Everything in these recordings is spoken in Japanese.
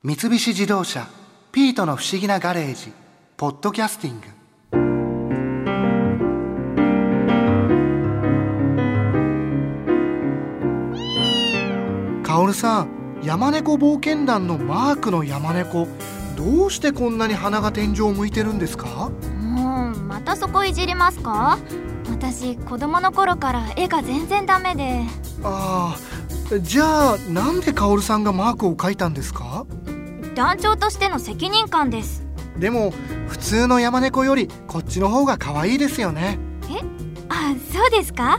三菱自動車「ピートの不思議なガレージ」「ポッドキャスティング」カオルさん山猫冒険団のマークの山猫どうしてこんなに鼻が天井を向いてるんですか？もうまたそこいじりますか？私子供の頃から絵が全然ダメで。ああじゃあなんでカオルさんがマークを描いたんですか？団長としての責任感です。でも普通の山猫よりこっちの方が可愛いですよね。え？あそうですか？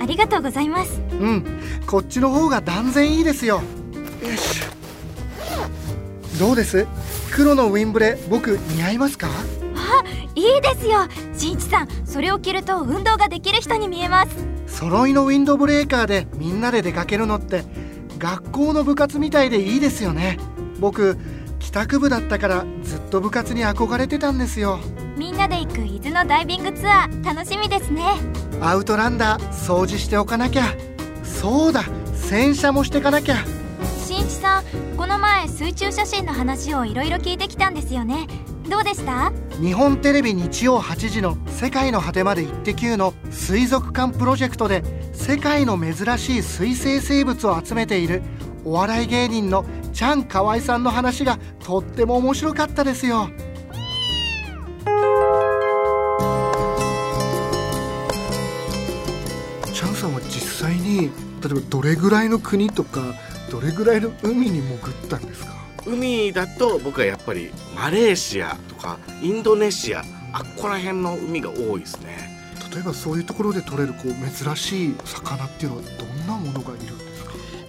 ありがとうございます。うん。こっちの方が断然いいですよ。よし。どうです？黒のウィンブレ僕似合いますか？あいいですよ。しんいちさんそれを着ると運動ができる人に見えます。揃いのウィンドブレーカーでみんなで出かけるのって学校の部活みたいでいいですよね。僕帰宅部だったからずっと部活に憧れてたんですよ。みんなで行く伊豆のダイビングツアー楽しみですね。アウトランダー掃除しておかなきゃ。そうだ洗車もしてかなきゃ。しんいちさんこの前水中写真の話をいろいろ聞いてきたんですよね。どうでした？日本テレビ日曜8時の「世界の果てまでイッテ Q!」の水族館プロジェクトで世界の珍しい水生生物を集めているお笑い芸人のチャン河合さんの話がとっても面白かったですよ。チャンさんは実際に例えばどれぐらいの国とかどれぐらいの海に潜ったんですか？海だと僕はやっぱりマレーシアとかインドネシアあっこら辺の海が多いですね。例えばそういうところで取れるこう珍しい魚っていうのはどんなものがいるんですか？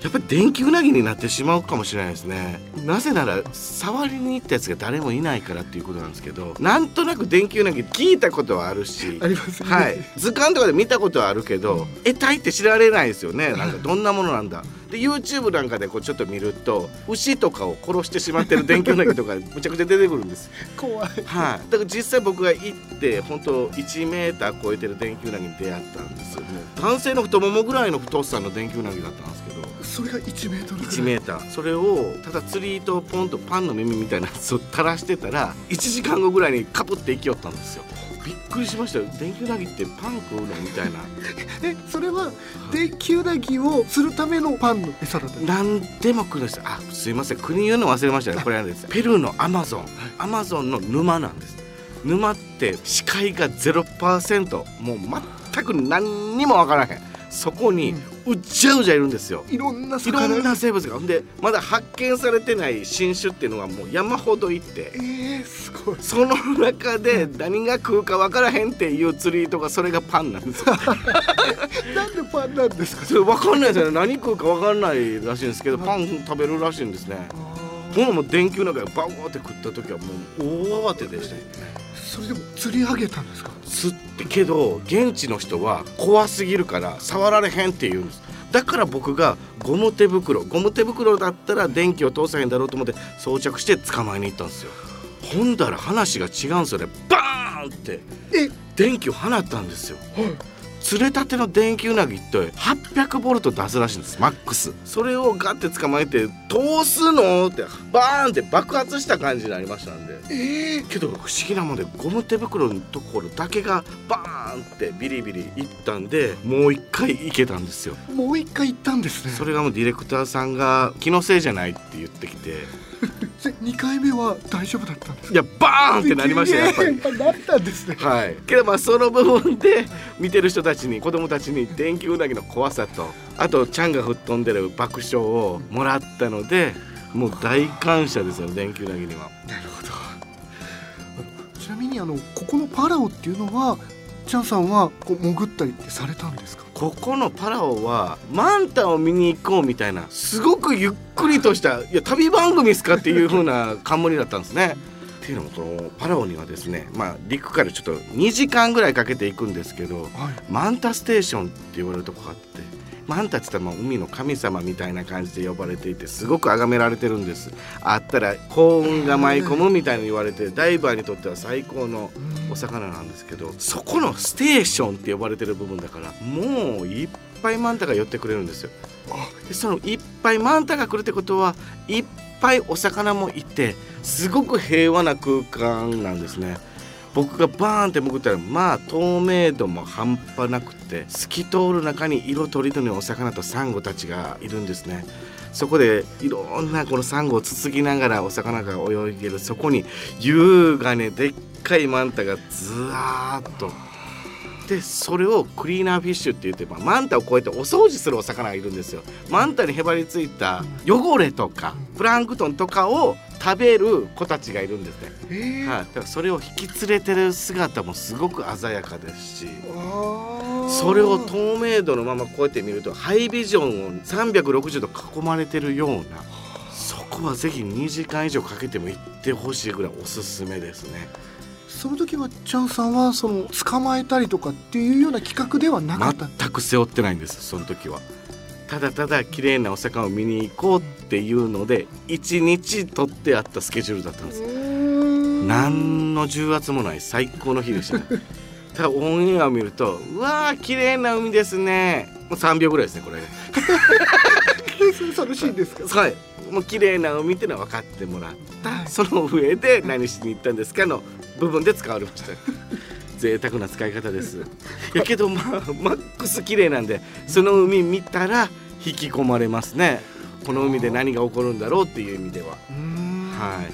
やっぱり電気うなぎになってしまうかもしれないですね。なぜなら触りに行ったやつが誰もいないからっていうことなんですけどなんとなく電気うなぎ聞いたことはあるしありますね。はい、図鑑とかで見たことはあるけど得体って知られないですよね。なんかどんなものなんだ。で YouTube なんかでこうちょっと見ると牛とかを殺してしまってる電気うなぎとか むちゃくちゃ出てくるんです。怖い。はい、だから実際僕が行って本当1メーター超えてる電気うなぎに出会ったんですよもう男性の太ももぐらいの太さの電気うなぎだったんですけどそれが1メートルぐらい。1メーター。それをただ釣り糸をポンとパンの耳みたいなやつを垂らしてたら1時間後ぐらいにカプって行きよったんですよ。びっくりしましたよ。電気うなぎってパン食うのみたいな。えそれは電気うなぎをするためのパンの餌だったんです何でも来るんです。あすいません。国言うの忘れましたねこれなんですペルーのアマゾン。アマゾンの沼なんです。沼って視界が0%もう全く何にもわからへん。そこにうっちゃうじゃいるんですよ。いろんない魚ろんな生物が。ほんでまだ発見されてない新種っていうのがもう山ほどいて。えー、すごい。その中で何が食うか分からへんっていう釣り糸がそれがパンなんですよ。なんでパンなんですか？それ分かんないですよね。何食うか分かんないらしいんですけどパン食べるらしいんですね。ほんもう電球なんかバーって食った時はもう大慌てでしたそれでも釣り上げたんですか？釣ってけど現地の人は怖すぎるから触られへんって言うんです。だから僕がゴム手袋ゴム手袋だったら電気を通さへんだろうと思って装着して捕まえに行ったんですよ。ほんだら話が違うんですよね。バーンって。え？電気を放ったんですよ。はい釣れたての電気うなぎって800ボルト出すらしいんですマックス。それをガッて捕まえて「通すの?」ってバーンって爆発した感じになりましたんで。えー、けど不思議なもんでゴム手袋のところだけがバーンってビリビリいったんでもう一回いけたんですよ。もう一回行ったんですね。それがもうディレクターさんが気のせいじゃないって言ってきてで二回目は大丈夫だったんですいやバーンってなりましたよやっぱり。なったんですね。はい、けどまあその部分で見てる人たちに子供たちに電気うなぎの怖さとあとちゃんが吹っ飛んでる爆笑をもらったのでもう大感謝ですよ電気うなぎには。なるほど。ちなみにあのここのパラオっていうのはチャンさんはこう潜ったりってされたんですか？ここのパラオはマンタを見に行こうみたいなすごくゆっくりとしたいや旅番組ですかっていう風な冠だったんですね。っていうのもこのパラオにはですね、まあ、陸からちょっと2時間ぐらいかけて行くんですけどはいマンタステーションって言われるとこがあってマンタって言ったら海の神様みたいな感じで呼ばれていてすごく崇められてるんです。あったら幸運が舞い込むみたいに言われてダイバーにとっては最高のお魚なんですけどそこのステーションって呼ばれてる部分だからもういっぱいマンタが寄ってくれるんですよ。でそのいっぱいマンタが来るってことはいっぱいお魚もいてすごく平和な空間なんですね。僕がバーンって潜ったらまあ透明度も半端なくて透き通る中に色とりどりのお魚とサンゴたちがいるんですね。そこでいろんなこのサンゴをつつぎながらお魚が泳いでる。そこに優雅ねでっかいマンタがずわーっと。でそれをクリーナーフィッシュって言って、まあ、マンタをこうやってお掃除するお魚がいるんですよ。マンタにへばりついた汚れとかプランクトンとかを食べる子たちがいるんですね、えー。はい、だからそれを引き連れてる姿もすごく鮮やかですし。それを透明度のままこうやって見るとハイビジョンを360度囲まれてるようなそこはぜひ2時間以上かけても行ってほしいぐらいおすすめですね。その時はチャンさんはその捕まえたりとかっていうような企画ではなかった？全く背負ってないんですその時は。ただただ綺麗なお魚を見に行こうっていうので1日取ってあったスケジュールだったんです何の重圧もない最高の日でしたね。ただオンエアを見るとうわー綺麗な海ですね。もう3秒ぐらいですねこれ寂しいんですかはい。もう綺麗な海っていうのは分かってもらった、はい。その上で何しに行ったんですか？の部分で使われました。贅沢な使い方です。やけどまあマックス綺麗なんでその海見たら引き込まれますねこの海で何が起こるんだろうっていう意味では。はい。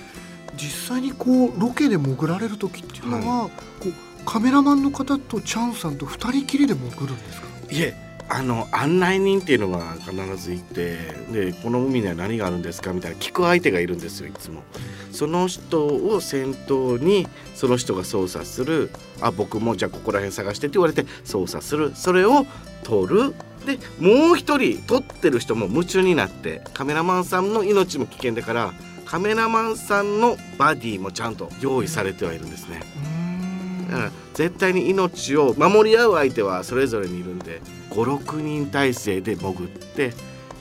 実際にこうロケで潜られる時っていうのは、こうカメラマンの方とチャンさんと二人きりで潜るんですか？いえあの案内人っていうのが必ずいてでこの海には何があるんですかみたいな聞く相手がいるんですよいつも。その人を先頭にその人が操作するあ僕もじゃあここら辺探してって言われて操作する。それを撮る。でもう一人撮ってる人も夢中になってカメラマンさんの命も危険だからカメラマンさんのバディもちゃんと用意されてはいるんですね。だから絶対に命を守り合う相手はそれぞれにいるんで56人体制で潜って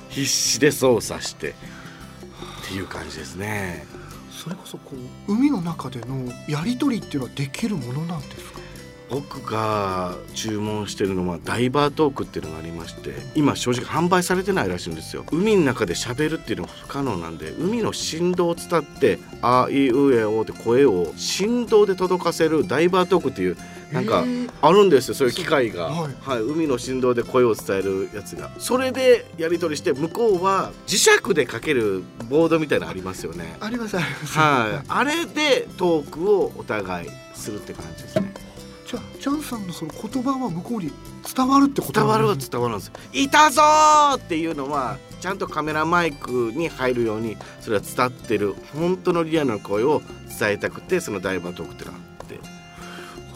必死で操作してっていう感じですね。それこそこう海の中でのやり取りっていうのはできるものなんですか？僕が注文してるのはダイバートークっていうのがありまして今正直販売されてないらしいんですよ。海の中で喋るっていうのは不可能なんで海の振動を伝って「あいうえお」って声を振動で届かせるダイバートークっていうなんかあるんですよそういう機械が、ははい。い。海の振動で声を伝えるやつが。それでやり取りして向こうは磁石でかけるボードみたいなのありますよね。ありますあります。はい。あれでトークをお互いするって感じですねじゃあチャンさんのその言葉は向こうに伝わるってこと伝わるはんです伝わるんですよいたぞーっていうのはちゃんとカメラマイクに入るようにそれは伝ってる。本当のリアルな声を伝えたくてそのダイバートークってのがあって。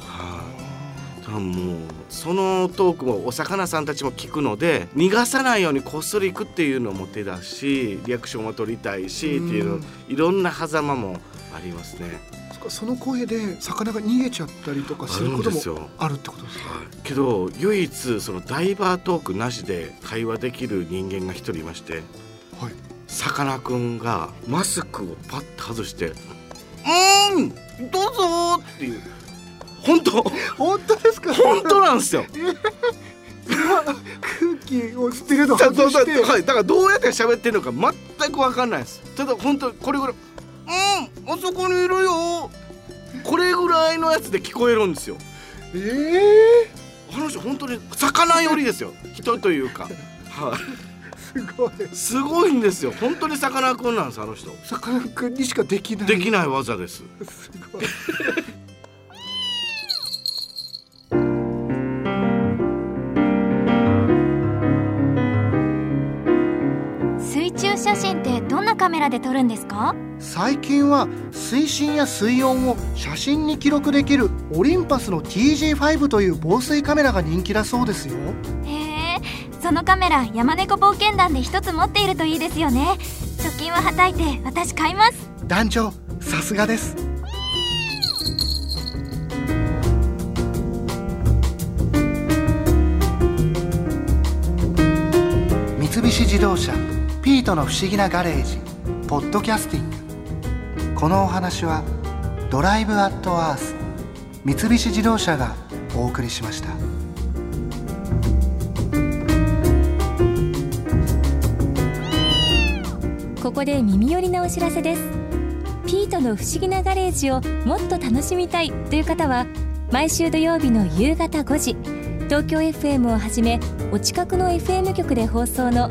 はいだからもうそのトークもお魚さんたちも聞くので逃がさないようにこっそり行くっていうのも手だしリアクションも取りたいしっていういろんな狭間もありますね。その声で魚が逃げちゃったりとかすることもあるってことですか？けど唯一そのダイバートークなしで会話できる人間が一人いましてはい。さかなクンがマスクをパッと外して「うーん！どうぞ」っていう。本当？本当ですか？本当なんですよ。空気を吸ってるのをだだ外して。だはい、だからどうやって喋ってるのか全く分かんないです。ただ本当これぐらい「うんあそこにいるよ」これぐらいのやつで聞こえるんですよ。ええあの人本当に魚寄りですよ。人というか。はい。すごい。すごいんですよ。本当にさかなクンなんですあの人。さかなクンにしかできない。できない技です。すごい。水中写真ってどんなカメラで撮るんですか？最近は水深や水温を写真に記録できるオリンパスの TG5 という防水カメラが人気だそうですよ。へえそのカメラ山猫冒険団で一つ持っているといいですよね。貯金ははたいて私買います。団長さすがです。三菱自動車ピートの不思議なガレージポッドキャスティング。このお話はドライブアットアース三菱自動車がお送りしました。ここで耳寄りなお知らせです。ピートの不思議なガレージをもっと楽しみたいという方は毎週土曜日の夕方5時東京 FM をはじめお近くの FM 局で放送の